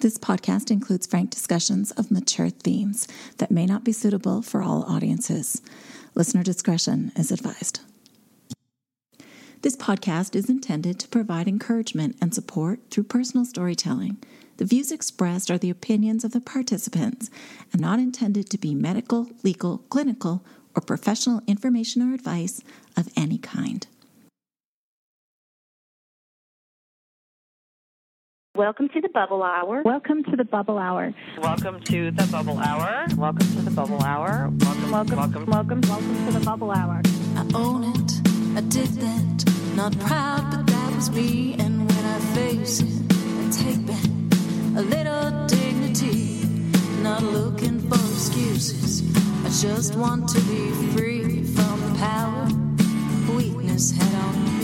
This podcast includes frank discussions of mature themes that may not be suitable for all audiences. Listener discretion is advised. This podcast is intended to provide encouragement and support through personal storytelling. The views expressed are the opinions of the participants and not intended to be medical, legal, clinical, or professional information or advice of any kind. Welcome to the Bubble Hour. Welcome to the Bubble Hour. Welcome to the Bubble Hour. Welcome to the Bubble Hour. Welcome, welcome, welcome, welcome, welcome to the Bubble Hour. I own it, I did that. Not proud, but that was me. And when I face it, I take back a little dignity. Not looking for excuses. I just want to be free from the power weakness had on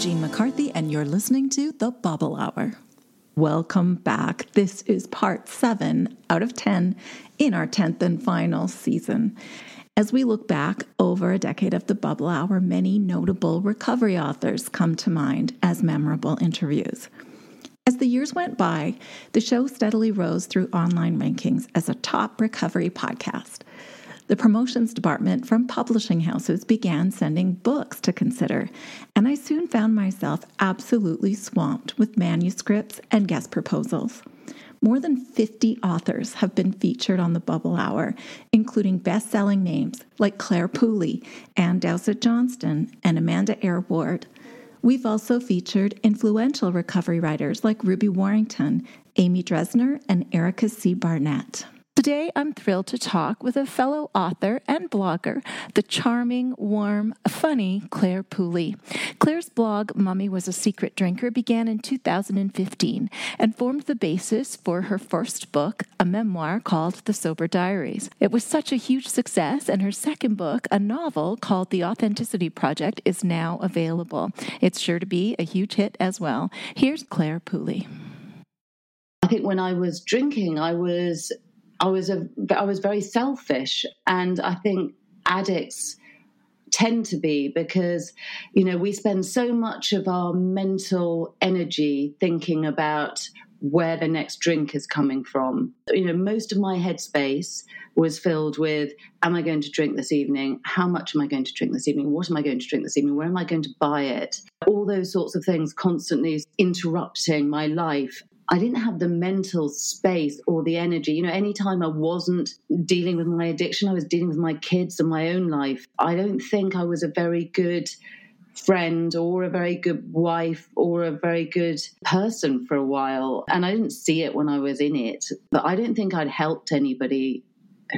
Jean McCarthy, and you're listening to The Bubble Hour. Welcome back. This is part seven out of 10 in our 10th and final season. As we look back over a decade of the Bubble Hour, many notable recovery authors come to mind as memorable interviews. As the years went by, the show steadily rose through online rankings as a top recovery podcast. The promotions department from publishing houses began sending books to consider, and I soon found myself absolutely swamped with manuscripts and guest proposals. More than 50 authors have been featured on the Bubble Hour, including best selling names like Clare Pooley, Ann Dowsett Johnston, and Amanda Eyre Ward. We've also featured influential recovery writers like Ruby Warrington, Amy Dresner, and Erica C. Barnett. Today, I'm thrilled to talk with a fellow author and blogger, the charming, warm, funny Clare Pooley. Clare's blog, Mummy Was a Secret Drinker, began in 2015 and formed the basis for her first book, a memoir called The Sober Diaries. It was such a huge success, and her second book, a novel called The Authenticity Project, is now available. It's sure to be a huge hit as well. Here's Clare Pooley. I think when I was drinking, I was I was a I was very selfish, and I think addicts tend to be because you know we spend so much of our mental energy thinking about where the next drink is coming from. You know, most of my headspace was filled with Am I going to drink this evening? How much am I going to drink this evening? What am I going to drink this evening? Where am I going to buy it? All those sorts of things constantly interrupting my life. I didn't have the mental space or the energy. You know, anytime I wasn't dealing with my addiction, I was dealing with my kids and my own life. I don't think I was a very good friend or a very good wife or a very good person for a while. And I didn't see it when I was in it. But I don't think I'd helped anybody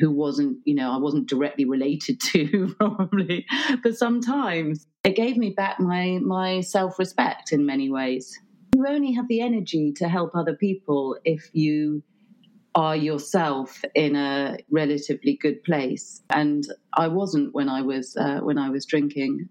who wasn't, you know, I wasn't directly related to probably for some time. It gave me back my my self-respect in many ways you only have the energy to help other people if you are yourself in a relatively good place. And i wasn't when i was uh, when i was drinking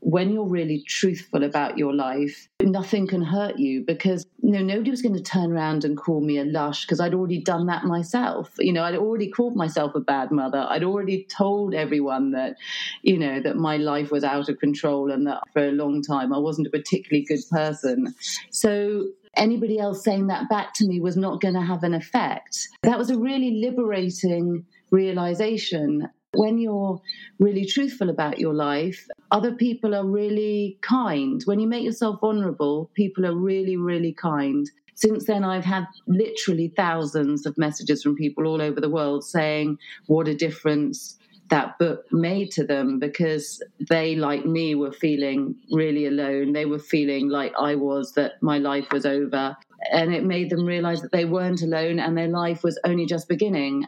when you're really truthful about your life, nothing can hurt you because you know nobody was going to turn around and call me a lush because I'd already done that myself. You know, I'd already called myself a bad mother. I'd already told everyone that, you know, that my life was out of control and that for a long time I wasn't a particularly good person. So anybody else saying that back to me was not going to have an effect. That was a really liberating realization when you're really truthful about your life, other people are really kind. When you make yourself vulnerable, people are really, really kind. Since then, I've had literally thousands of messages from people all over the world saying what a difference that book made to them because they, like me, were feeling really alone. They were feeling like I was, that my life was over. And it made them realize that they weren't alone and their life was only just beginning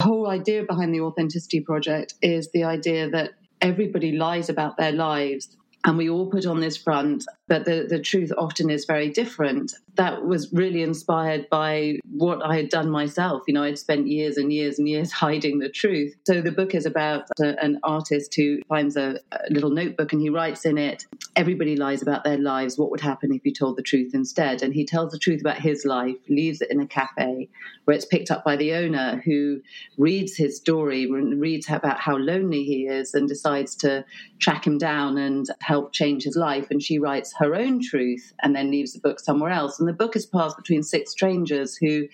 whole idea behind the Authenticity Project is the idea that everybody lies about their lives and we all put on this front, but the, the truth often is very different. That was really inspired by what I had done myself. You know, I'd spent years and years and years hiding the truth. So the book is about a, an artist who finds a, a little notebook and he writes in it, Everybody lies about their lives. What would happen if you told the truth instead? And he tells the truth about his life, leaves it in a cafe where it's picked up by the owner who reads his story, reads about how lonely he is, and decides to track him down and help change his life. And she writes her own truth and then leaves the book somewhere else. And the book is passed between six strangers who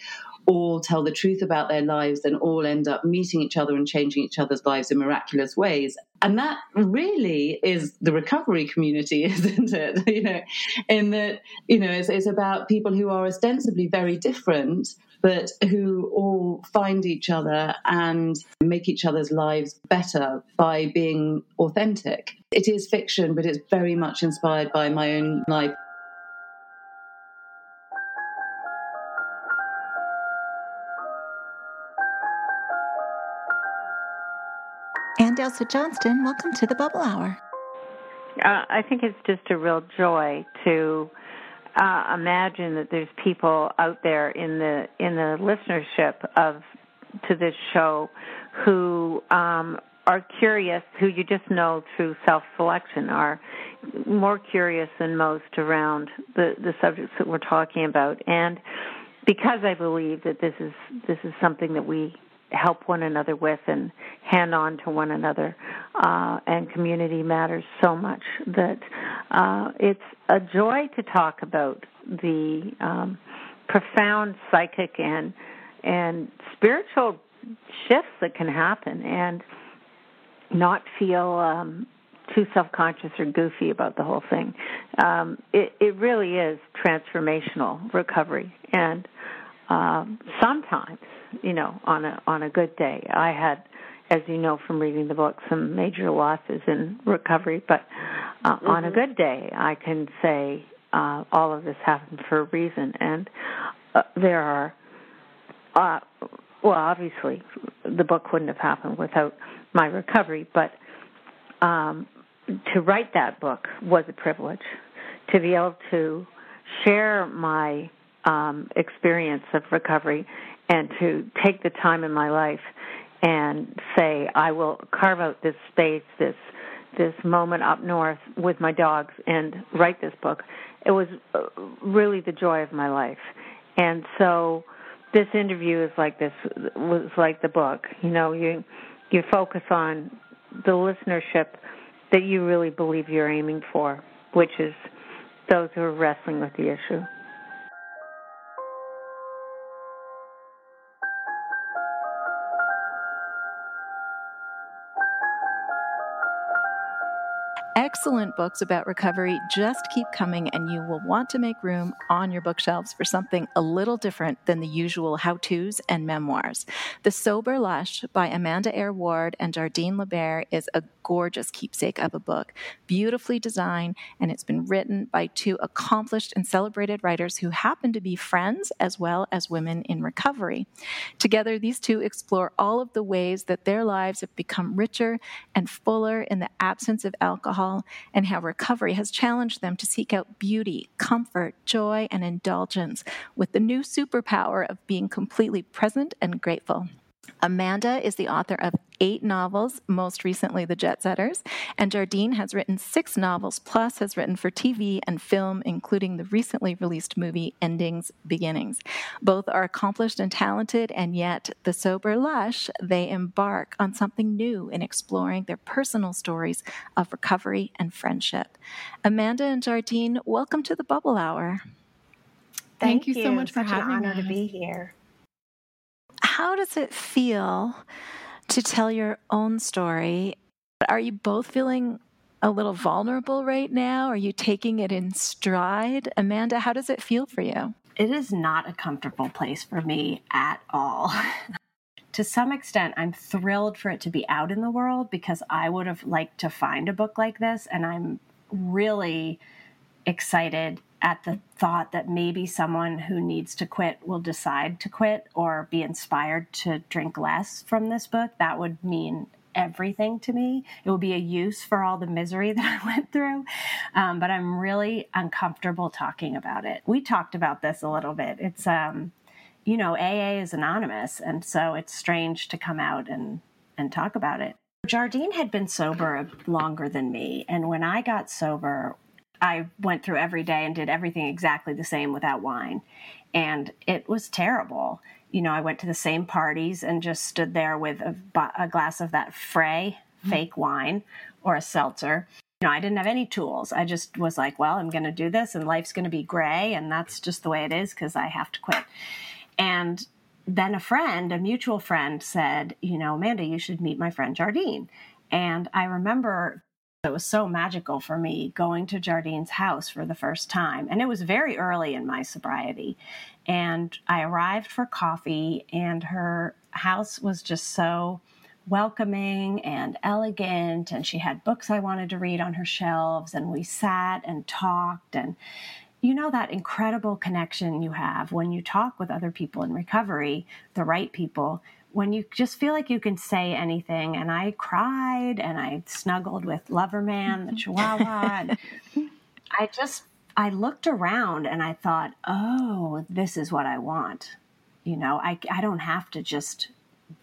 all tell the truth about their lives and all end up meeting each other and changing each other's lives in miraculous ways. And that really is the recovery community, isn't it? you know, in that, you know, it's, it's about people who are ostensibly very different, but who all find each other and make each other's lives better by being authentic. It is fiction, but it's very much inspired by my own life. Elsa Johnston, welcome to the Bubble Hour. Uh, I think it's just a real joy to uh, imagine that there's people out there in the in the listenership of to this show who um, are curious, who you just know through self-selection are more curious than most around the the subjects that we're talking about, and because I believe that this is this is something that we help one another with and hand on to one another. Uh, and community matters so much that uh, it's a joy to talk about the um, profound psychic and and spiritual shifts that can happen and not feel um, too self-conscious or goofy about the whole thing. Um, it, it really is transformational recovery, and um, sometimes you know, on a on a good day. I had, as you know from reading the book, some major losses in recovery, but uh, mm-hmm. on a mm-hmm. good day, I can say uh, all of this happened for a reason, and uh, there are. Uh, well, obviously, the book wouldn't have happened without my recovery, but um, to write that book was a privilege. To be able to share my um, experience of recovery and to take the time in my life and say I will carve out this space, this this moment up north with my dogs and write this book. It was uh, really the joy of my life, and so this interview is like this was like the book. You know, you you focus on the listenership that you really believe you're aiming for, which is those who are wrestling with the issue. Excellent books about recovery just keep coming, and you will want to make room on your bookshelves for something a little different than the usual how to's and memoirs. The Sober Lush by Amanda Eyre Ward and Jardine Libaire is a gorgeous keepsake of a book, beautifully designed, and it's been written by two accomplished and celebrated writers who happen to be friends as well as women in recovery. Together, these two explore all of the ways that their lives have become richer and fuller in the absence of alcohol, and how recovery has challenged them to seek out beauty, comfort, joy, and indulgence with the new superpower of being completely present and grateful. Amanda is the author of eight novels, most recently The Jetsetters, and Jardine has written six novels, plus has written for TV and film, including the recently released movie Endings Beginnings. Both are accomplished and talented, and yet, the sober lush, they embark on something new in exploring their personal stories of recovery and friendship. Amanda and Jardine, welcome to the Bubble Hour. Thank, Thank you, you so much for having me. An honor us. to be here how does it feel to tell your own story? Are you both feeling a little vulnerable right now? Are you taking it in stride? Amanda, how does it feel for you? It is not a comfortable place for me at all. to some extent, I'm thrilled for it to be out in the world because I would have liked to find a book like this, and I'm really excited at the thought that maybe someone who needs to quit will decide to quit or be inspired to drink less from this book, that would mean everything to me. It would be a use for all the misery that I went through. Um, but I'm really uncomfortable talking about it. We talked about this a little bit. It's, um, you know, AA is anonymous. And so it's strange to come out and, and talk about it. Jardine had been sober longer than me. And when I got sober, I went through every day and did everything exactly the same without wine. And it was terrible. You know, I went to the same parties and just stood there with a, a glass of that Fre mm-hmm. fake wine or a seltzer. You know, I didn't have any tools. I just was like, well, I'm going to do this and life's going to be gray. And that's just the way it is because I have to quit. And then a friend, a mutual friend, said, you know, Amanda, you should meet my friend Jardine. And I remember it was so magical for me going to Jardine's house for the first time. And it was very early in my sobriety. And I arrived for coffee, and her house was just so welcoming and elegant. And she had books I wanted to read on her shelves. And we sat and talked. And you know that incredible connection you have when you talk with other people in recovery, the right people, when you just feel like you can say anything. And I cried and I snuggled with Loverman, the Chihuahua. and I just, I looked around and I thought, oh, this is what I want. You know, I, I don't have to just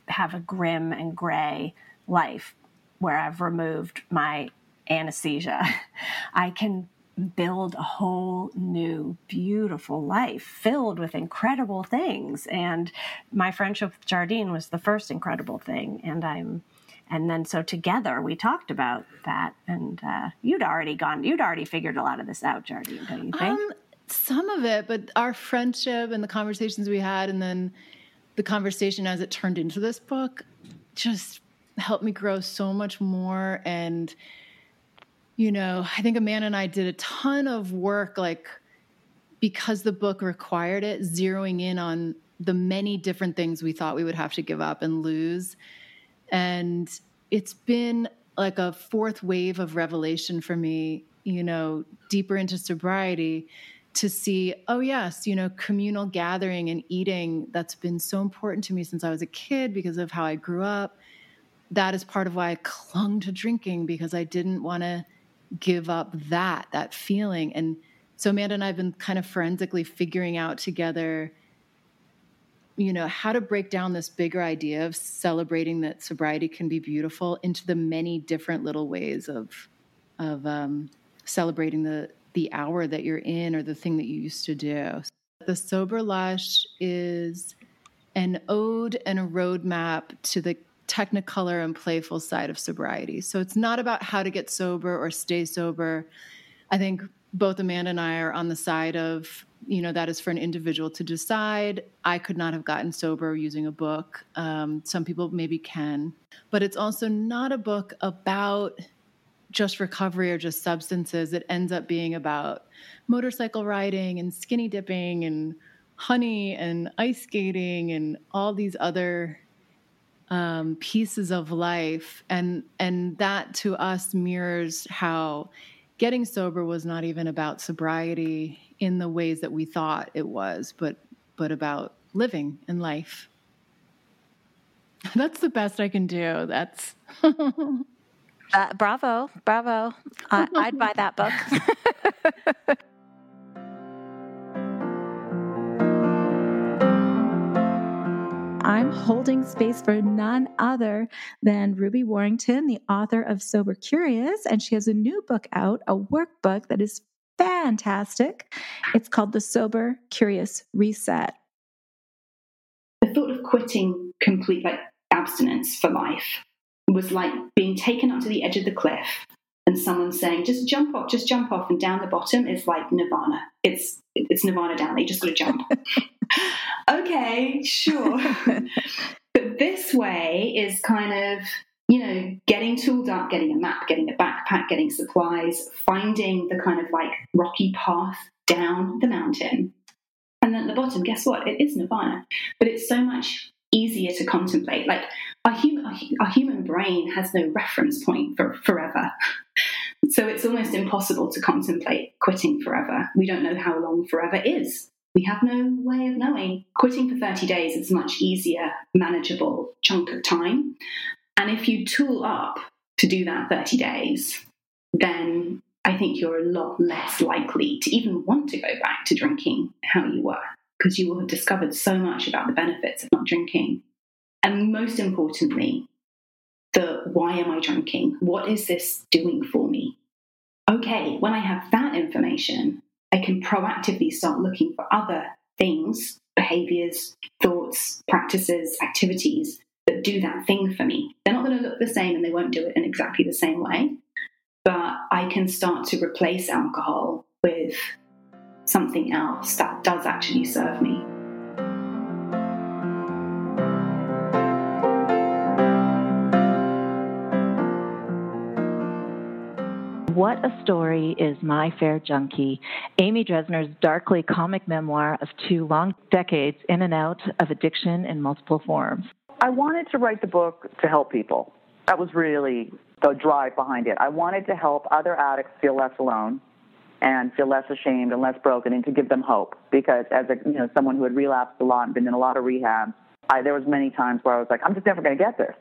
have a grim and gray life where I've removed my anesthesia. I can build a whole new, beautiful life filled with incredible things. And my friendship with Jardine was the first incredible thing. And I'm, and then so together we talked about that. And uh, you'd already gone, you'd already figured a lot of this out, Jardine, don't you think? Um, some of it, but our friendship and the conversations we had, and then the conversation as it turned into this book just helped me grow so much more and you know, I think Amanda and I did a ton of work, like because the book required it, zeroing in on the many different things we thought we would have to give up and lose. And it's been like a fourth wave of revelation for me, you know, deeper into sobriety to see, oh, yes, you know, communal gathering and eating that's been so important to me since I was a kid because of how I grew up. That is part of why I clung to drinking because I didn't want to give up that that feeling. And so amanda and i've been kind of forensically figuring out together you know how to break down this bigger idea of celebrating that sobriety can be beautiful into the many different little ways of of um, celebrating the the hour that you're in or the thing that you used to do. The sober lush is an ode and a roadmap to the technicolor and playful side of sobriety. So it's not about how to get sober or stay sober. I think both Amanda and I are on the side of, you know, that is for an individual to decide. I could not have gotten sober using a book. Um, some people maybe can. But it's also not a book about just recovery or just substances. It ends up being about motorcycle riding and skinny dipping and honey and ice skating and all these other um, pieces of life, and and that to us mirrors how getting sober was not even about sobriety in the ways that we thought it was, but but about living and life. That's the best I can do. That's uh, bravo, bravo. I, I'd buy that book. I'm holding space for none other than Ruby Warrington, the author of Sober Curious. And she has a new book out, a workbook that is fantastic. It's called The Sober Curious Reset. The thought of quitting complete like abstinence for life was like being taken up to the edge of the cliff and someone saying, just jump off, just jump off, and down the bottom is like nirvana. It's it's nirvana down there. You just got to jump. okay, sure. but this way is kind of you know getting tooled up, getting a map, getting a backpack, getting supplies, finding the kind of like rocky path down the mountain. And then at the bottom, guess what? It is nirvana. But it's so much easier to contemplate. Like our human, our human brain has no reference point for forever. So it's almost impossible to contemplate quitting forever. We don't know how long forever is. We have no way of knowing. Quitting for 30 days is a much easier, manageable chunk of time. And if you tool up to do that 30 days, then I think you're a lot less likely to even want to go back to drinking how you were because you will have discovered so much about the benefits of not drinking. And most importantly, the why am I drinking? What is this doing for me? Okay, when I have that information, I can proactively start looking for other things, behaviors, thoughts, practices, activities that do that thing for me. They're not going to look the same and they won't do it in exactly the same way, but I can start to replace alcohol with something else that does actually serve me. What a Story is My Fair Junkie, Amy Dresner's darkly comic memoir of two long decades in and out of addiction in multiple forms. I wanted to write the book to help people. That was really the drive behind it. I wanted to help other addicts feel less alone and feel less ashamed and less broken and to give them hope because as a you know someone who had relapsed a lot and been in a lot of rehab, I, there was many times where I was like, I'm just never going to get this.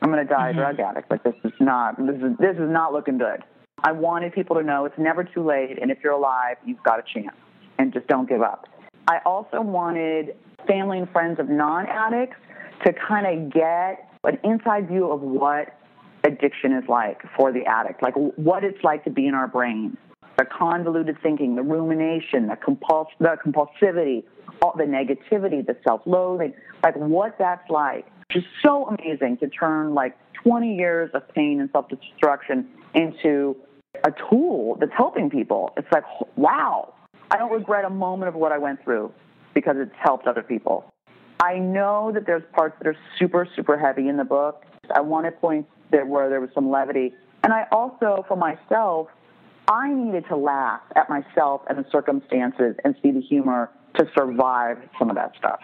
I'm going to die mm-hmm. a drug addict. Like this is not this is this is not looking good. I wanted people to know it's never too late, and if you're alive, you've got a chance, and just don't give up. I also wanted family and friends of non addicts to kind of get an inside view of what addiction is like for the addict, like what it's like to be in our brains, the convoluted thinking, the rumination, the, compuls- the compulsivity, all the negativity, the self loathing, like what that's like. Just so amazing to turn like 20 years of pain and self destruction into a tool that's helping people. It's like, wow, I don't regret a moment of what I went through because it's helped other people. I know that there's parts that are super, super heavy in the book. I wanted points that where there was some levity. And I also, for myself, I needed to laugh at myself and the circumstances and see the humor to survive some of that stuff.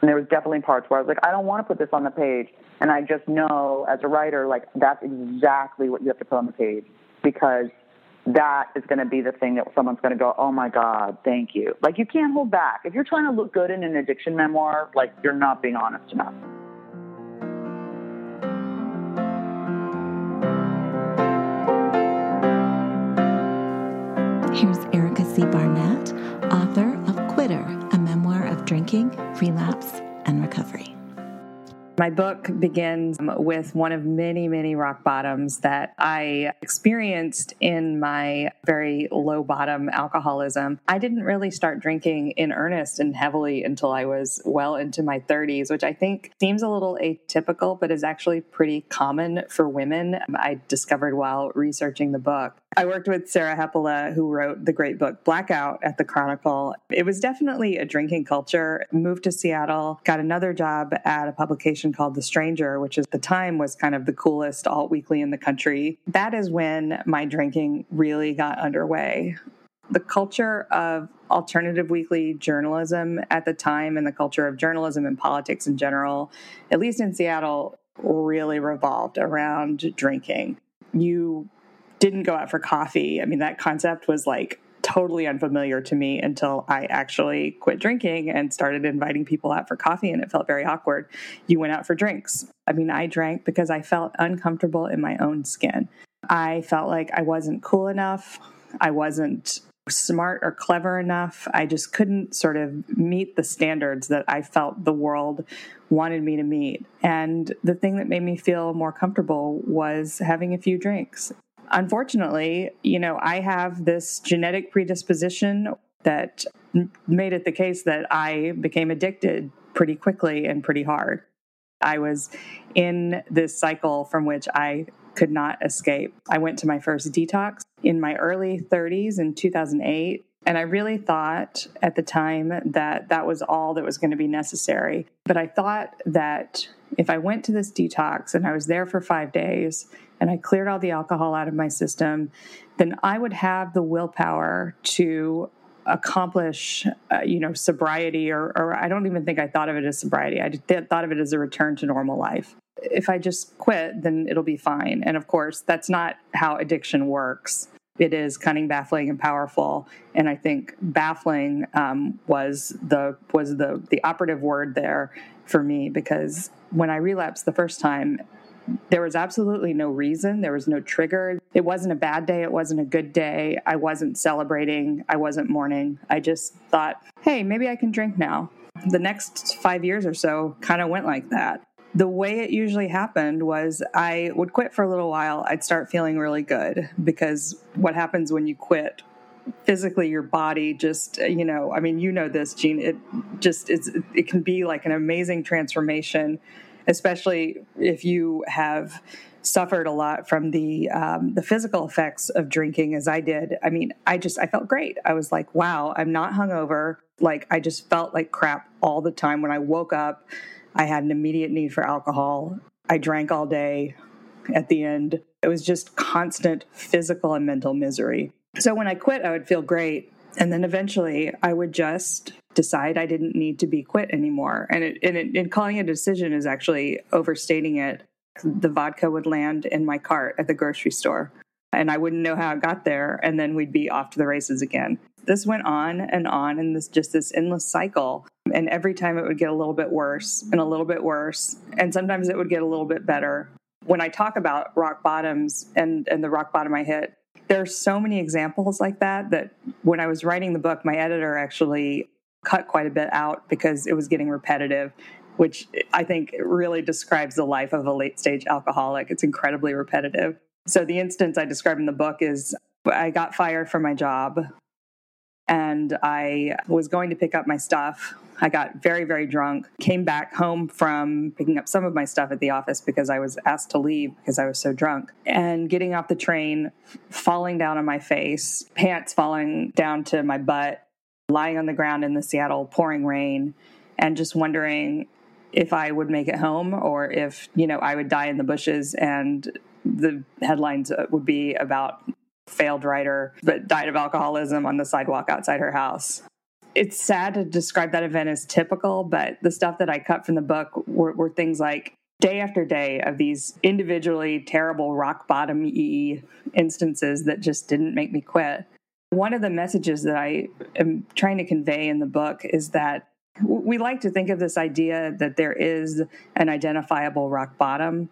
And there was definitely parts where I was like, I don't want to put this on the page. And I just know as a writer, like, that's exactly what you have to put on the page because that is going to be the thing that someone's going to go, oh my God, thank you. Like, you can't hold back. If you're trying to look good in an addiction memoir, like, you're not being honest enough. Here's Erica C. Barnett, author of Quitter, a memoir of drinking, relapse. My book begins um, with one of many, many rock bottoms that I experienced in my very low bottom alcoholism. I didn't really start drinking in earnest and heavily until I was well into my 30s, which I think seems a little atypical, but is actually pretty common for women. Um, I discovered while researching the book. I worked with Sarah Hepola, who wrote the great book Blackout at the Chronicle. It was definitely a drinking culture. Moved to Seattle, got another job at a publication called The Stranger, which at the time was kind of the coolest alt weekly in the country. That is when my drinking really got underway. The culture of alternative weekly journalism at the time and the culture of journalism and politics in general, at least in Seattle, really revolved around drinking. You didn't go out for coffee. I mean, that concept was like totally unfamiliar to me until I actually quit drinking and started inviting people out for coffee, and it felt very awkward. You went out for drinks. I mean, I drank because I felt uncomfortable in my own skin. I felt like I wasn't cool enough. I wasn't smart or clever enough. I just couldn't sort of meet the standards that I felt the world wanted me to meet. And the thing that made me feel more comfortable was having a few drinks unfortunately, you know, I have this genetic predisposition that made it the case that I became addicted pretty quickly and pretty hard. I was in this cycle from which I could not escape. I went to my first detox in my early 30s in 2008. And I really thought at the time that that was all that was going to be necessary. But I thought that if I went to this detox and I was there for five days and I cleared all the alcohol out of my system, then I would have the willpower to accomplish, uh, you know, sobriety, or, or, I don't even think I thought of it as sobriety. I th- thought of it as a return to normal life. If I just quit, then it'll be fine. And of course, that's not how addiction works. It is cunning, baffling, and powerful. And I think baffling um, was the was the the operative word there for me because when I relapsed the first time, There was absolutely no reason, there was no trigger. It wasn't a bad day, it wasn't a good day. I wasn't celebrating, I wasn't mourning. I just thought, hey, maybe I can drink now. The next five years or so kind of went like that. The way it usually happened was I would quit for a little while. I'd start feeling really good because what happens when you quit physically your body just uh, you know i mean you know this gene it just it's it can be like an amazing transformation especially if you have suffered a lot from the um, the physical effects of drinking as I did. I mean, I just I felt great. I was like, wow, I'm not hungover. Like I just felt like crap all the time. When I woke up, I had an immediate need for alcohol. I drank all day. At the end, it was just constant physical and mental misery. So when I quit, I would feel great, and then eventually I would just decide I didn't need to be quit anymore. And, it, and, it, and calling it a decision is actually overstating it. The vodka would land in my cart at the grocery store, and I wouldn't know how it got there. And then we'd be off to the races again. This went on and on, and this just this endless cycle. And every time it would get a little bit worse and a little bit worse, and sometimes it would get a little bit better. When I talk about rock bottoms and and the rock bottom I hit, there are so many examples like that that when I was writing the book, my editor actually cut quite a bit out because it was getting repetitive, which I think really describes the life of a late stage alcoholic. It's incredibly repetitive. So, the instance I describe in the book is I got fired from my job and I was going to pick up my stuff. I got very, very drunk, came back home from picking up some of my stuff at the office because I was asked to leave because I was so drunk. And getting off the train, falling down on my face, pants falling down to my butt, lying on the ground in the Seattle pouring rain and just wondering if I would make it home or if, you know, I would die in the bushes and the headlines would be about failed writer that died of alcoholism on the sidewalk outside her house. It's sad to describe that event as typical, but the stuff that I cut from the book were, were things like day after day of these individually terrible rock bottom e instances that just didn't make me quit. One of the messages that I am trying to convey in the book is that we like to think of this idea that there is an identifiable rock bottom.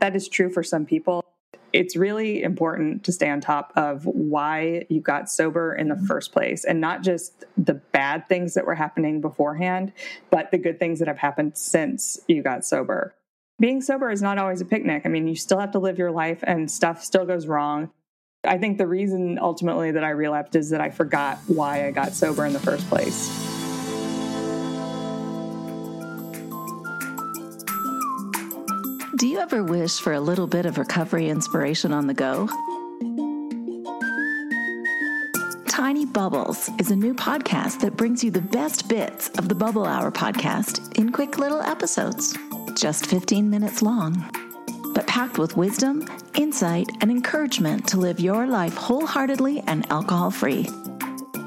That is true for some people. It's really important to stay on top of why you got sober in the mm-hmm. first place and not just the bad things that were happening beforehand, but the good things that have happened since you got sober. Being sober is not always a picnic. I mean, you still have to live your life and stuff still goes wrong. I think the reason ultimately that I relapsed is that I forgot why I got sober in the first place. Do you ever wish for a little bit of recovery inspiration on the go? Tiny Bubbles is a new podcast that brings you the best bits of the Bubble Hour podcast in quick little episodes, just 15 minutes long but packed with wisdom, insight, and encouragement to live your life wholeheartedly and alcohol free.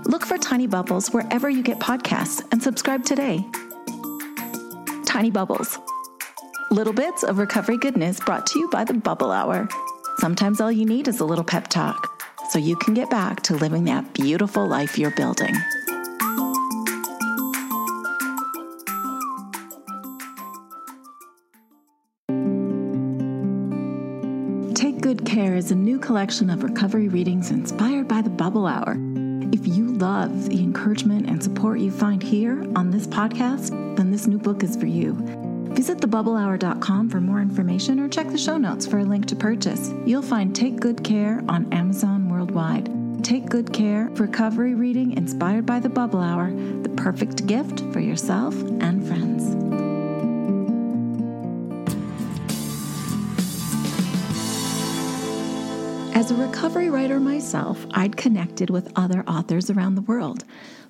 Look for Tiny Bubbles wherever you get podcasts and subscribe today. Tiny Bubbles. Little bits of recovery goodness brought to you by the Bubble Hour. Sometimes all you need is a little pep talk so you can get back to living that beautiful life you're building. Take Good Care is a new collection of recovery readings inspired by the Bubble Hour. If you love the encouragement and support you find here on this podcast, then this new book is for you. Visit thebubblehour.com for more information or check the show notes for a link to purchase. You'll find Take Good Care on Amazon worldwide. Take Good Care, recovery reading inspired by the Bubble Hour, the perfect gift for yourself and friends. As a recovery writer myself, I'd connected with other authors around the world.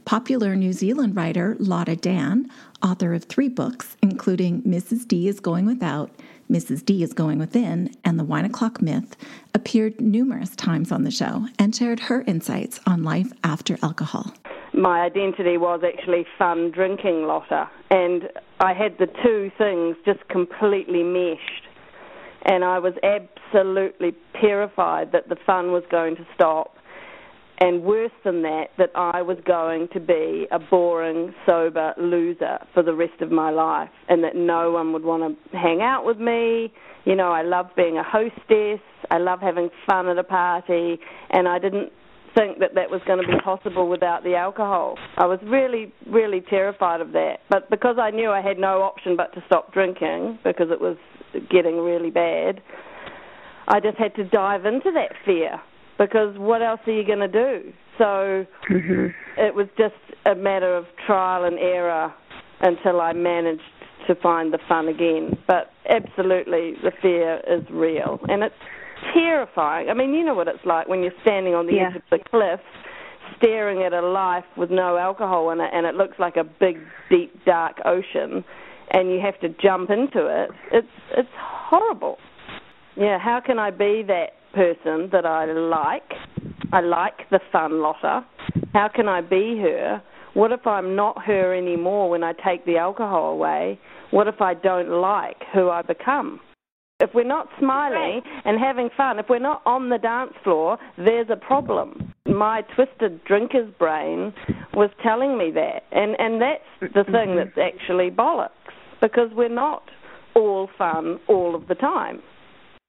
Popular New Zealand writer Lotta Dann, author of three books, including Mrs. D is Going Without, Mrs. D is Going Within, and The Wine O'Clock Myth, appeared numerous times on the show and shared her insights on life after alcohol. My identity was actually fun drinking Lotta, and I had the two things just completely meshed and I was absolutely terrified that the fun was going to stop. And worse than that, that I was going to be a boring, sober loser for the rest of my life, and that no one would want to hang out with me. You know, I love being a hostess. I love having fun at a party, and I didn't think that that was going to be possible without the alcohol. I was really, really terrified of that. But because I knew I had no option but to stop drinking because it was getting really bad, I just had to dive into that fear because what else are you going to do? So mm-hmm. it was just a matter of trial and error until I managed to find the fun again. But absolutely, the fear is real, and it's terrifying. I mean, you know what it's like when you're standing on the yeah. edge of the cliff, staring at a life with no alcohol in it, and it looks like a big, deep, dark ocean, and you have to jump into it. It's it's horrible. Yeah, how can I be that person that I like? I like the fun Lotta. How can I be her? What if I'm not her anymore when I take the alcohol away? What if I don't like who I become? If we're not smiling and having fun, if we're not on the dance floor, there's a problem. My twisted drinker's brain was telling me that. And, and that's the thing that's actually bollocks because we're not all fun all of the time.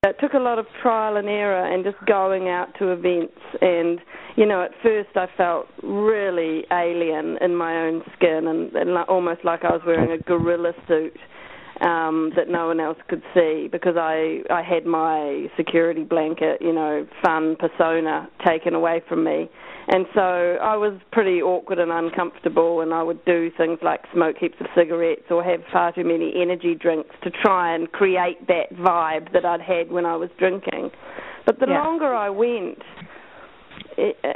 It took a lot of trial and error and just going out to events. And, you know, at first I felt really alien in my own skin and, and almost like I was wearing a gorilla suit um, that no one else could see because I I had my security blanket, you know, fun persona taken away from me, and so I was pretty awkward and uncomfortable, and I would do things like smoke heaps of cigarettes or have far too many energy drinks to try and create that vibe that I'd had when I was drinking. But the yeah. longer I went,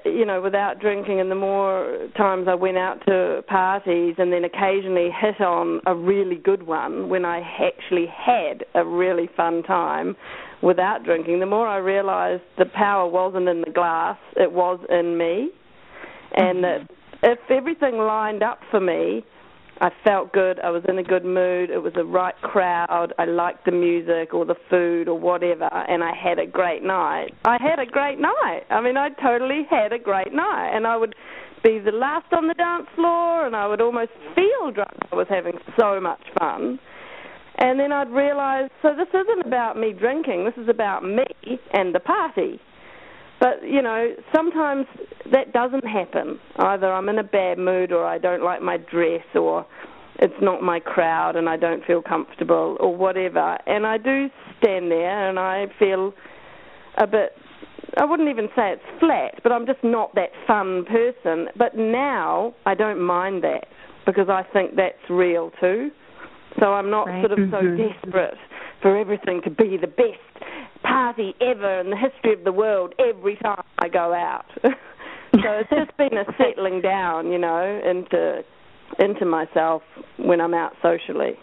you know, without drinking, and the more times I went out to parties and then occasionally hit on a really good one when I actually had a really fun time without drinking, the more I realized the power wasn't in the glass, it was in me. And mm-hmm. that if everything lined up for me, I felt good. I was in a good mood. It was the right crowd. I liked the music or the food or whatever, and I had a great night. I had a great night. I mean, I totally had a great night, and I would be the last on the dance floor, and I would almost feel drunk. I was having so much fun. And then I'd realize, so this isn't about me drinking. This is about me and the party. But, you know, sometimes that doesn't happen. Either I'm in a bad mood or I don't like my dress or it's not my crowd and I don't feel comfortable or whatever. And I do stand there and I feel a bit I wouldn't even say it's flat, but I'm just not that fun person. But now I don't mind that because I think that's real too. So I'm not right. sort of mm-hmm. so desperate for everything to be the best party ever in the history of the world every time I go out. so it's just been a settling down, you know, into into myself when I'm out socially.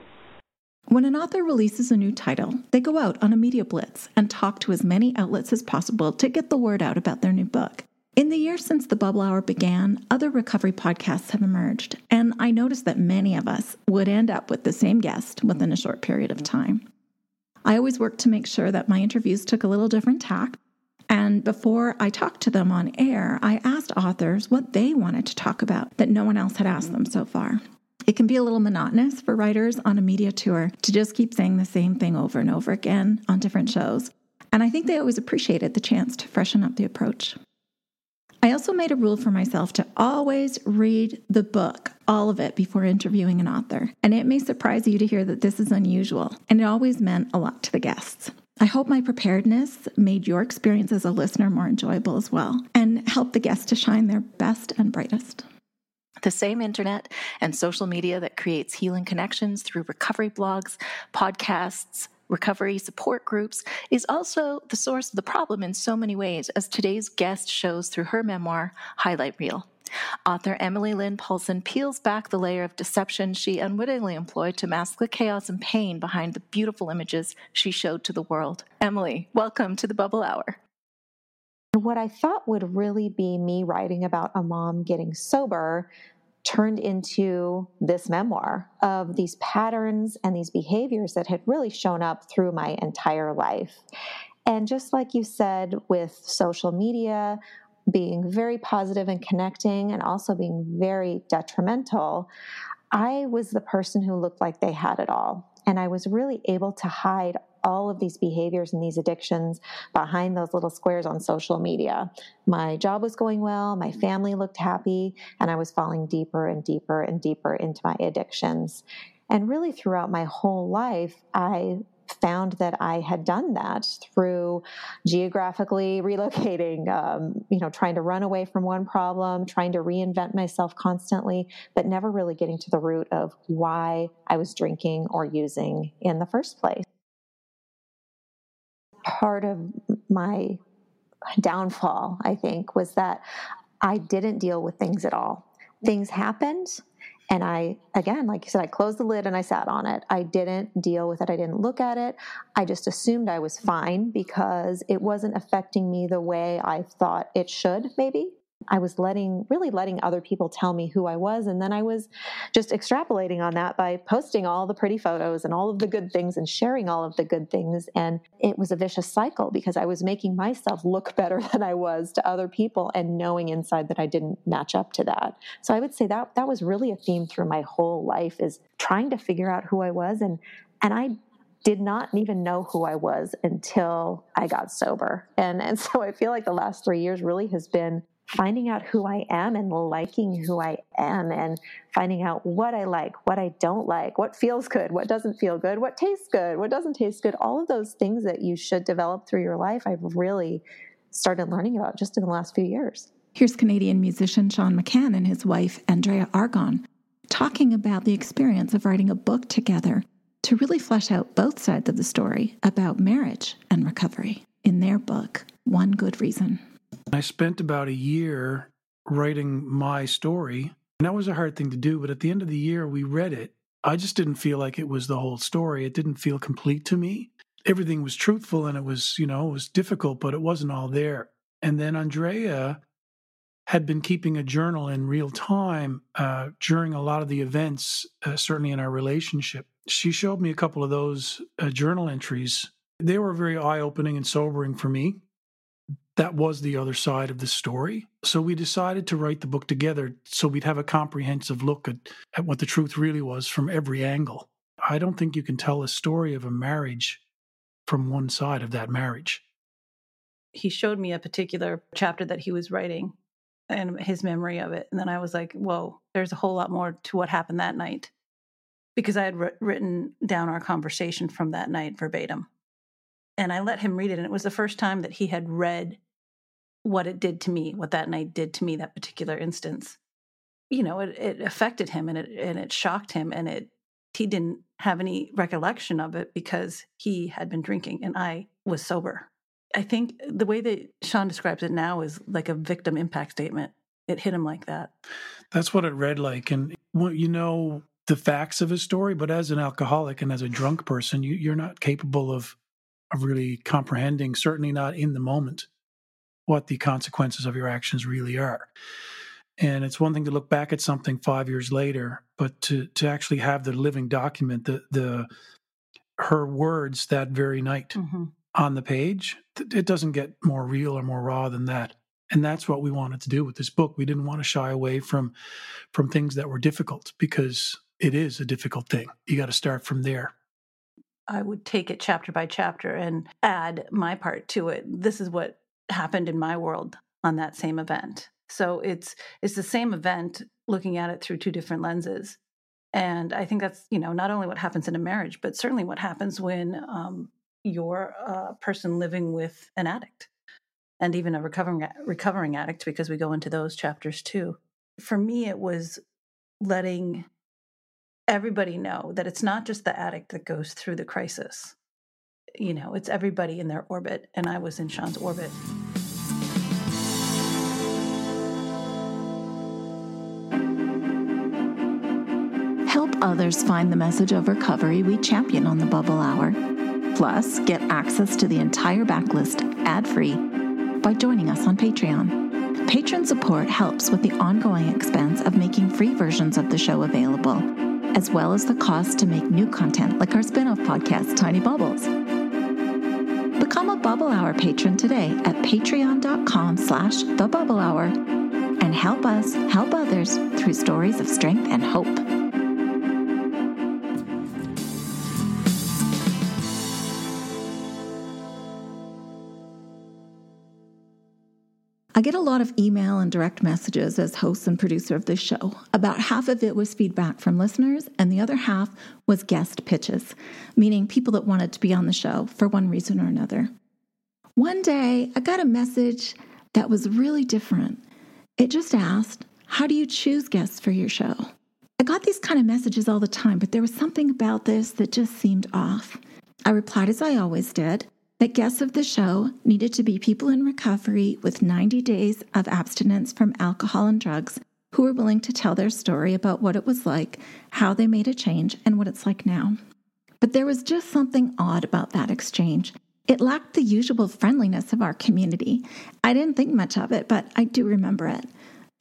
When an author releases a new title, they go out on a media blitz and talk to as many outlets as possible to get the word out about their new book. In the years since the Bubble Hour began, other recovery podcasts have emerged, and I noticed that many of us would end up with the same guest within a short period of time. I always worked to make sure that my interviews took a little different tack. And before I talked to them on air, I asked authors what they wanted to talk about that no one else had asked them so far. It can be a little monotonous for writers on a media tour to just keep saying the same thing over and over again on different shows. And I think they always appreciated the chance to freshen up the approach. I also made a rule for myself to always read the book, all of it, before interviewing an author. And it may surprise you to hear that this is unusual, and it always meant a lot to the guests. I hope my preparedness made your experience as a listener more enjoyable as well and helped the guests to shine their best and brightest. The same internet and social media that creates healing connections through recovery blogs, podcasts, recovery support groups is also the source of the problem in so many ways, as today's guest shows through her memoir, Highlight Reel. Author Emily Lynn Paulson peels back the layer of deception she unwittingly employed to mask the chaos and pain behind the beautiful images she showed to the world. Emily, welcome to the Bubble Hour. What I thought would really be me writing about a mom getting sober turned into this memoir of these patterns and these behaviors that had really shown up through my entire life. And just like you said, with social media, being very positive and connecting and also being very detrimental, I was the person who looked like they had it all. And I was really able to hide all of these behaviors and these addictions behind those little squares on social media. My job was going well, my family looked happy, and I was falling deeper and deeper and deeper into my addictions. And really, throughout my whole life, I found that I had done that through geographically relocating, um, you know, trying to run away from one problem, trying to reinvent myself constantly, but never really getting to the root of why I was drinking or using in the first place. Part of my downfall, I think, was that I didn't deal with things at all. Things happened, and I, again, like you said, I closed the lid and I sat on it. I didn't deal with it. I didn't look at it. I just assumed I was fine because it wasn't affecting me the way I thought it should, maybe. I was letting, really letting other people tell me who I was. And then I was just extrapolating on that by posting all the pretty photos and all of the good things and sharing all of the good things. And it was a vicious cycle because I was making myself look better than I was to other people and knowing inside that I didn't match up to that. So I would say that that was really a theme through my whole life is trying to figure out who I was. And, and I did not even know who I was until I got sober. And, and so I feel like the last three years really has been finding out who I am and liking who I am and finding out what I like, what I don't like, what feels good, what doesn't feel good, what tastes good, what doesn't taste good. All of those things that you should develop through your life, I've really started learning about just in the last few years. Here's Canadian musician Sean McCann and his wife, Andrea Argon, talking about the experience of writing a book together to really flesh out both sides of the story about marriage and recovery in their book, One Good Reason. I spent about a year writing my story. And that was a hard thing to do. But at the end of the year, we read it. I just didn't feel like it was the whole story. It didn't feel complete to me. Everything was truthful and it was, you know, it was difficult, but it wasn't all there. And then Andrea had been keeping a journal in real time uh, during a lot of the events, uh, certainly in our relationship. She showed me a couple of those uh, journal entries. They were very eye opening and sobering for me that was the other side of the story. So we decided to write the book together so we'd have a comprehensive look at, at what the truth really was from every angle. I don't think you can tell a story of a marriage from one side of that marriage. He showed me a particular chapter that he was writing and his memory of it. And then I was like, whoa, there's a whole lot more to what happened that night because I had written down our conversation from that night verbatim. And I let him read it. And it was the first time that he had read what it did to me, what that night did to me, that particular instance. You know, it, it affected him and it and it shocked him and it he didn't have any recollection of it because he had been drinking and I was sober. I think the way that Sean describes it now is like a victim impact statement. It hit him like that. That's what it read like. And you know the facts of his story, but as an alcoholic and as a drunk person, you, you're not capable of of really comprehending, certainly not in the moment, what the consequences of your actions really are. And it's one thing to look back at something five years later, but to to actually have the living document, the the her words that very night mm-hmm. on the page, it doesn't get more real or more raw than that. And that's what we wanted to do with this book. We didn't want to shy away from from things that were difficult because it is a difficult thing. You got to start from there. I would take it chapter by chapter and add my part to it. This is what happened in my world on that same event. So it's it's the same event looking at it through two different lenses. And I think that's, you know, not only what happens in a marriage, but certainly what happens when um, you're a person living with an addict and even a recovering recovering addict because we go into those chapters too. For me it was letting everybody know that it's not just the addict that goes through the crisis. You know, it's everybody in their orbit and I was in Sean's orbit. Others find the message of recovery we champion on the Bubble Hour. Plus, get access to the entire backlist ad free by joining us on Patreon. Patron support helps with the ongoing expense of making free versions of the show available, as well as the cost to make new content like our spin off podcast, Tiny Bubbles. Become a Bubble Hour patron today at patreon.com slash the bubble hour and help us help others through stories of strength and hope. I get a lot of email and direct messages as host and producer of this show. About half of it was feedback from listeners, and the other half was guest pitches, meaning people that wanted to be on the show for one reason or another. One day, I got a message that was really different. It just asked, How do you choose guests for your show? I got these kind of messages all the time, but there was something about this that just seemed off. I replied as I always did that guests of the show needed to be people in recovery with 90 days of abstinence from alcohol and drugs who were willing to tell their story about what it was like, how they made a change, and what it's like now. But there was just something odd about that exchange. It lacked the usual friendliness of our community. I didn't think much of it, but I do remember it.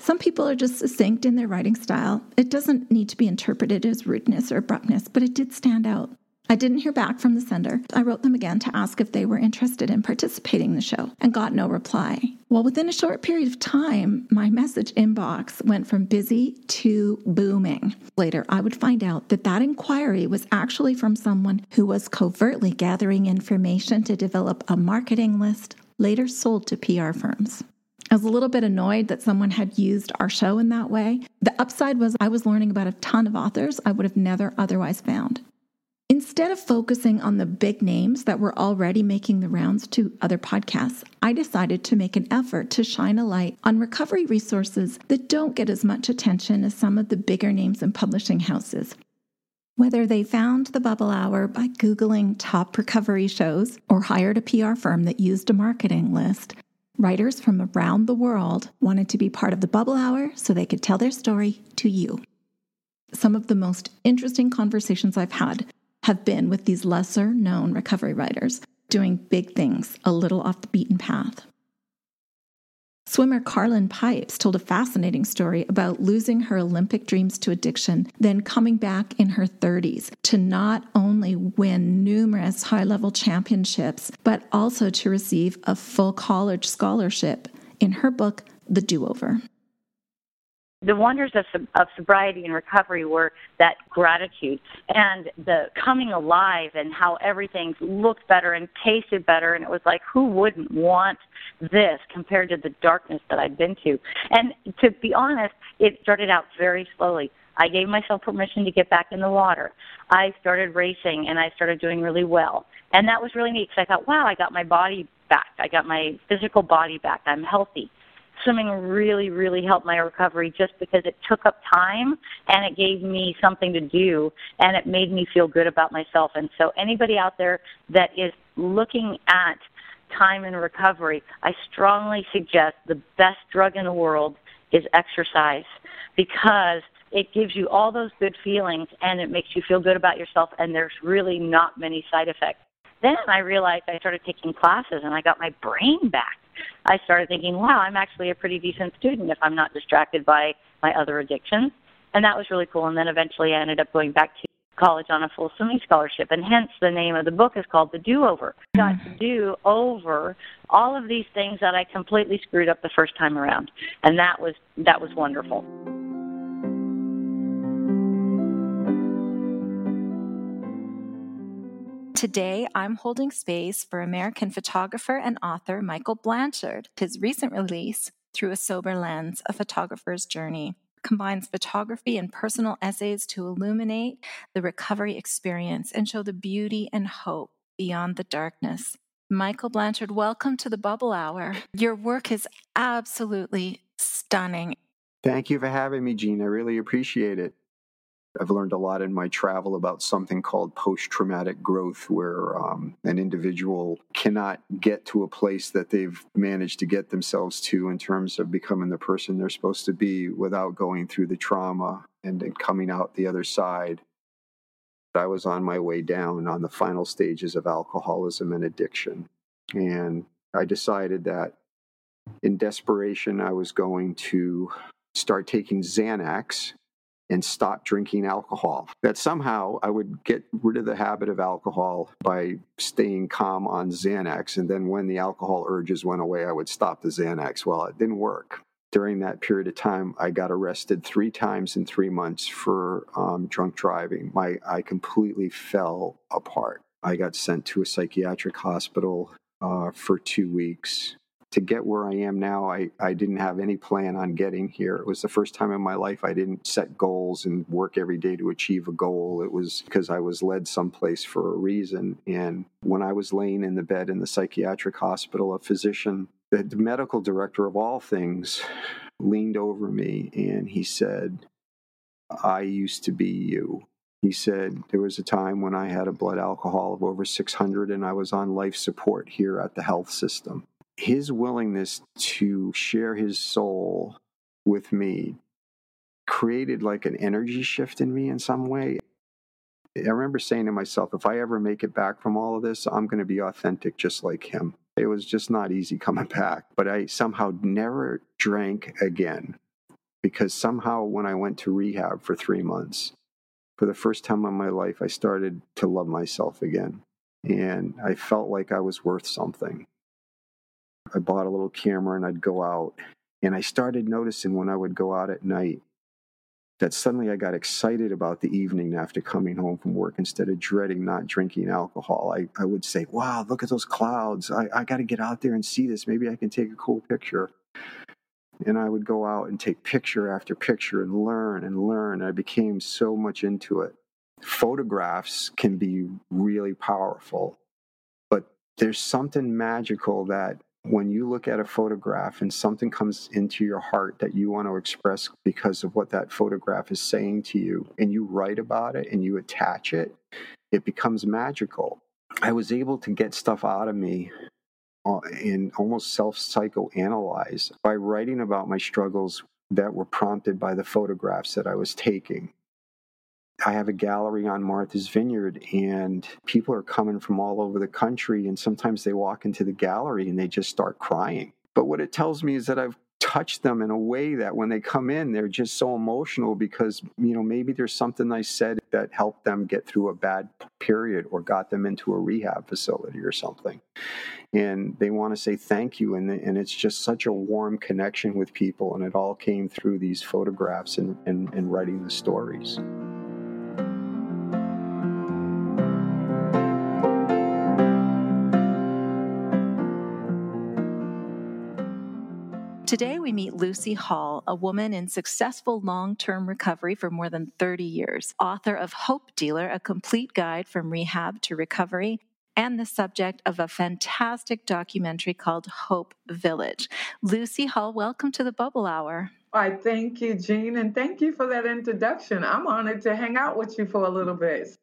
Some people are just succinct in their writing style. It doesn't need to be interpreted as rudeness or abruptness, but it did stand out. I didn't hear back from the sender. I wrote them again to ask if they were interested in participating in the show and got no reply. Well, within a short period of time, my message inbox went from busy to booming. Later, I would find out that that inquiry was actually from someone who was covertly gathering information to develop a marketing list later sold to PR firms. I was a little bit annoyed that someone had used our show in that way. The upside was I was learning about a ton of authors I would have never otherwise found. Instead of focusing on the big names that were already making the rounds to other podcasts, I decided to make an effort to shine a light on recovery resources that don't get as much attention as some of the bigger names in publishing houses. Whether they found the Bubble Hour by Googling top recovery shows or hired a PR firm that used a marketing list, writers from around the world wanted to be part of the Bubble Hour so they could tell their story to you. Some of the most interesting conversations I've had have been with these lesser known recovery writers doing big things a little off the beaten path. Swimmer Karlyn Pipes told a fascinating story about losing her Olympic dreams to addiction, then coming back in her 30s to not only win numerous high level championships, but also to receive a full college scholarship in her book, The Do Over the wonders of, of sobriety and recovery were that gratitude and the coming alive and how everything looked better and tasted better. And it was like who wouldn't want this compared to the darkness that I'd been to? And to be honest it started out very slowly. I gave myself permission to get back in the water. I started racing and I started doing really well. And that was really neat because I thought wow I got my body back. I got my physical body back. I'm healthy swimming really, really helped my recovery just because it took up time and it gave me something to do and it made me feel good about myself. And so, anybody out there that is looking at time in recovery, I strongly suggest the best drug in the world is exercise because it gives you all those good feelings and it makes you feel good about yourself and there's really not many side effects. Then I realized I started taking classes and I got my brain back I started thinking, wow, I'm actually a pretty decent student if I'm not distracted by my other addictions. And that was really cool. And then eventually I ended up going back to college on a full swimming scholarship. And hence the name of the book is called The Do Over. Got to do over all of these things that I completely screwed up the first time around. And that was that was wonderful. Today, I'm holding space for American photographer and author Michael Blanchard. His recent release, Through a Sober Lens A Photographer's Journey, combines photography and personal essays to illuminate the recovery experience and show the beauty and hope beyond the darkness. Michael Blanchard, welcome to the Bubble Hour. Your work is absolutely stunning. Thank you for having me, Jean. I really appreciate it. I've learned a lot in my travel about something called post traumatic growth, where um, an individual cannot get to a place that they've managed to get themselves to in terms of becoming the person they're supposed to be without going through the trauma and then coming out the other side. I was on my way down on the final stages of alcoholism and addiction. And I decided that in desperation, I was going to start taking Xanax and stop drinking alcohol. That somehow I would get rid of the habit of alcohol by staying calm on Xanax. And then when the alcohol urges went away, I would stop the Xanax. Well, it didn't work. During that period of time, I got arrested three times in three months for um, drunk driving. My I completely fell apart. I got sent to a psychiatric hospital uh, for two weeks to get where I am now, I, I didn't have any plan on getting here. It was the first time in my life I didn't set goals and work every day to achieve a goal. It was because I was led someplace for a reason. And when I was laying in the bed in the psychiatric hospital, a physician, the, the medical director of all things, leaned over me and he said, I used to be you. He said there was a time when I had a blood alcohol of over 600 and I was on life support here at the health system his willingness to share his soul with me created like an energy shift in me in some way. I remember saying to myself, if I ever make it back from all of this, I'm going to be authentic just like him. It was just not easy coming back, but I somehow never drank again because somehow when I went to rehab for three months, for the first time in my life, I started to love myself again. And I felt like I was worth something. I bought a little camera and I'd go out. And I started noticing when I would go out at night that suddenly I got excited about the evening after coming home from work instead of dreading not drinking alcohol. I, I would say, wow, look at those clouds. I, I got to get out there and see this. Maybe I can take a cool picture. And I would go out and take picture after picture and learn and learn. I became so much into it. Photographs can be really powerful, but there's something magical that when you look at a photograph and something comes into your heart that you want to express because of what that photograph is saying to you, and you write about it and you attach it, it becomes magical. I was able to get stuff out of me uh, and almost self psychoanalyze by writing about my struggles that were prompted by the photographs that I was taking. I have a gallery on Martha's Vineyard, and people are coming from all over the country. And sometimes they walk into the gallery and they just start crying. But what it tells me is that I've touched them in a way that when they come in, they're just so emotional because, you know, maybe there's something I said that helped them get through a bad period or got them into a rehab facility or something. And they want to say thank you. And, and it's just such a warm connection with people. And it all came through these photographs and, and, and writing the stories. Today, we meet Lucy Hall, a woman in successful long term recovery for more than 30 years, author of Hope Dealer, a complete guide from rehab to recovery, and the subject of a fantastic documentary called Hope Village. Lucy Hall, welcome to the Bubble Hour. Why, thank you, Jean, and thank you for that introduction. I'm honored to hang out with you for a little bit.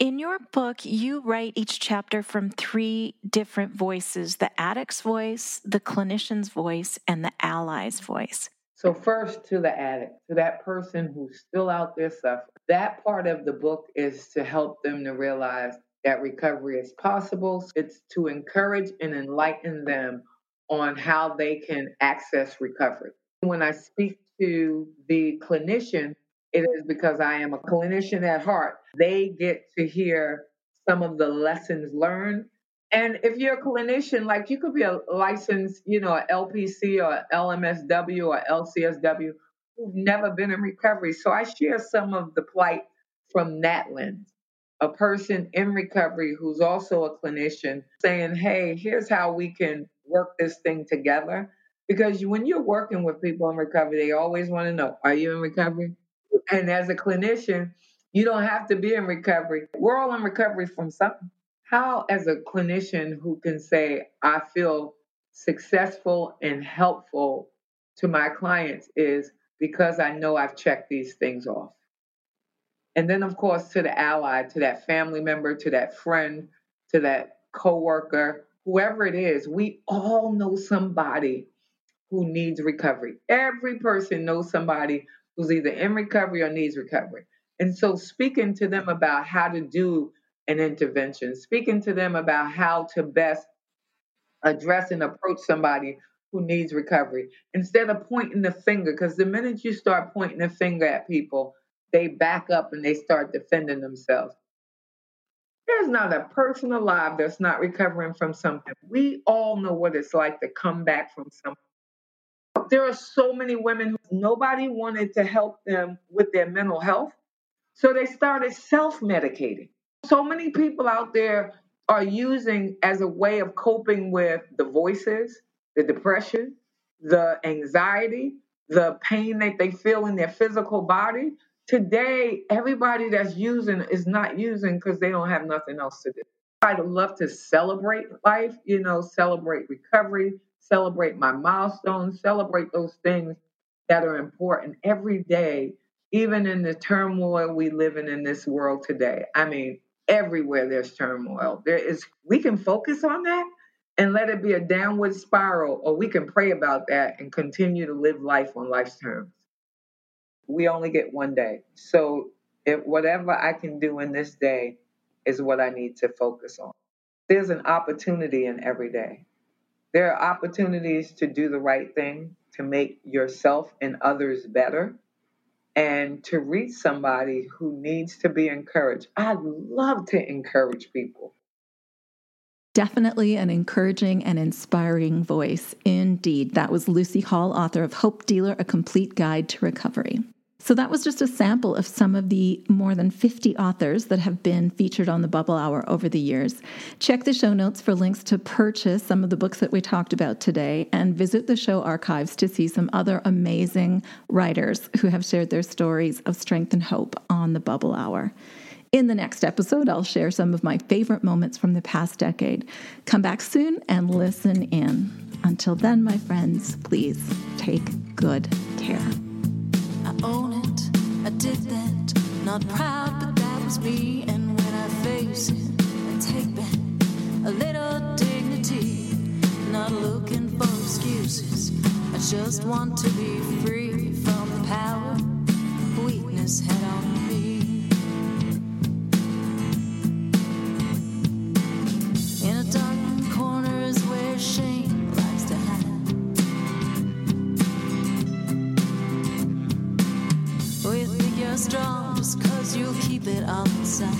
In your book, you write each chapter from three different voices the addict's voice, the clinician's voice, and the ally's voice. So, first to the addict, to that person who's still out there suffering. That part of the book is to help them to realize that recovery is possible. It's to encourage and enlighten them on how they can access recovery. When I speak to the clinician, it is because I am a clinician at heart. They get to hear some of the lessons learned. And if you're a clinician, like you could be a licensed, you know, LPC or LMSW or LCSW who've never been in recovery. So I share some of the plight from that lens. A person in recovery who's also a clinician saying, hey, here's how we can work this thing together. Because when you're working with people in recovery, they always want to know, are you in recovery? And as a clinician, you don't have to be in recovery. We're all in recovery from something. How, as a clinician who can say, I feel successful and helpful to my clients, is because I know I've checked these things off. And then, of course, to the ally, to that family member, to that friend, to that coworker, whoever it is, we all know somebody who needs recovery. Every person knows somebody who's either in recovery or needs recovery. And so, speaking to them about how to do an intervention, speaking to them about how to best address and approach somebody who needs recovery instead of pointing the finger. Because the minute you start pointing the finger at people, they back up and they start defending themselves. There's not a person alive that's not recovering from something. We all know what it's like to come back from something. There are so many women who nobody wanted to help them with their mental health. So they started self medicating. So many people out there are using as a way of coping with the voices, the depression, the anxiety, the pain that they feel in their physical body. Today, everybody that's using is not using because they don't have nothing else to do. I'd love to celebrate life, you know, celebrate recovery, celebrate my milestones, celebrate those things that are important every day, even in the turmoil we live in in this world today. I mean, everywhere there's turmoil. There is we can focus on that and let it be a downward spiral, or we can pray about that and continue to live life on life's terms. We only get one day. So if whatever I can do in this day is what I need to focus on. There's an opportunity in every day. There are opportunities to do the right thing, to make yourself and others better and to reach somebody who needs to be encouraged. I love to encourage people. Definitely an encouraging and inspiring voice. Indeed. That was Lucy Hall, author of Hope Dealer A Complete Guide to Recovery. So that was just a sample of some of the more than 50 authors that have been featured on the Bubble Hour over the years. Check the show notes for links to purchase some of the books that we talked about today and visit the show archives to see some other amazing writers who have shared their stories of strength and hope on the Bubble Hour. In the next episode, I'll share some of my favorite moments from the past decade. Come back soon and listen in. Until then, my friends, please take good care. I own it, I did that. Not proud, but that was me. And when I face it, I take back a little dignity. Not looking for excuses. I just want to be free from the power weakness had on me. Keep it the.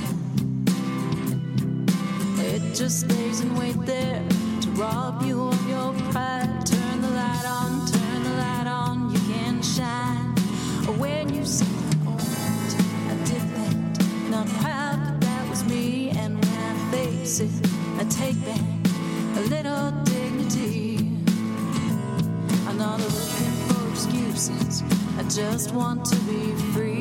It just stays and wait there to rob you of your pride. Turn the light on, turn the light on, you can shine. When you say I owned, I did that. Not proud, but that was me. And when I face it, I take back a little dignity. I'm not looking for excuses. I just want to be free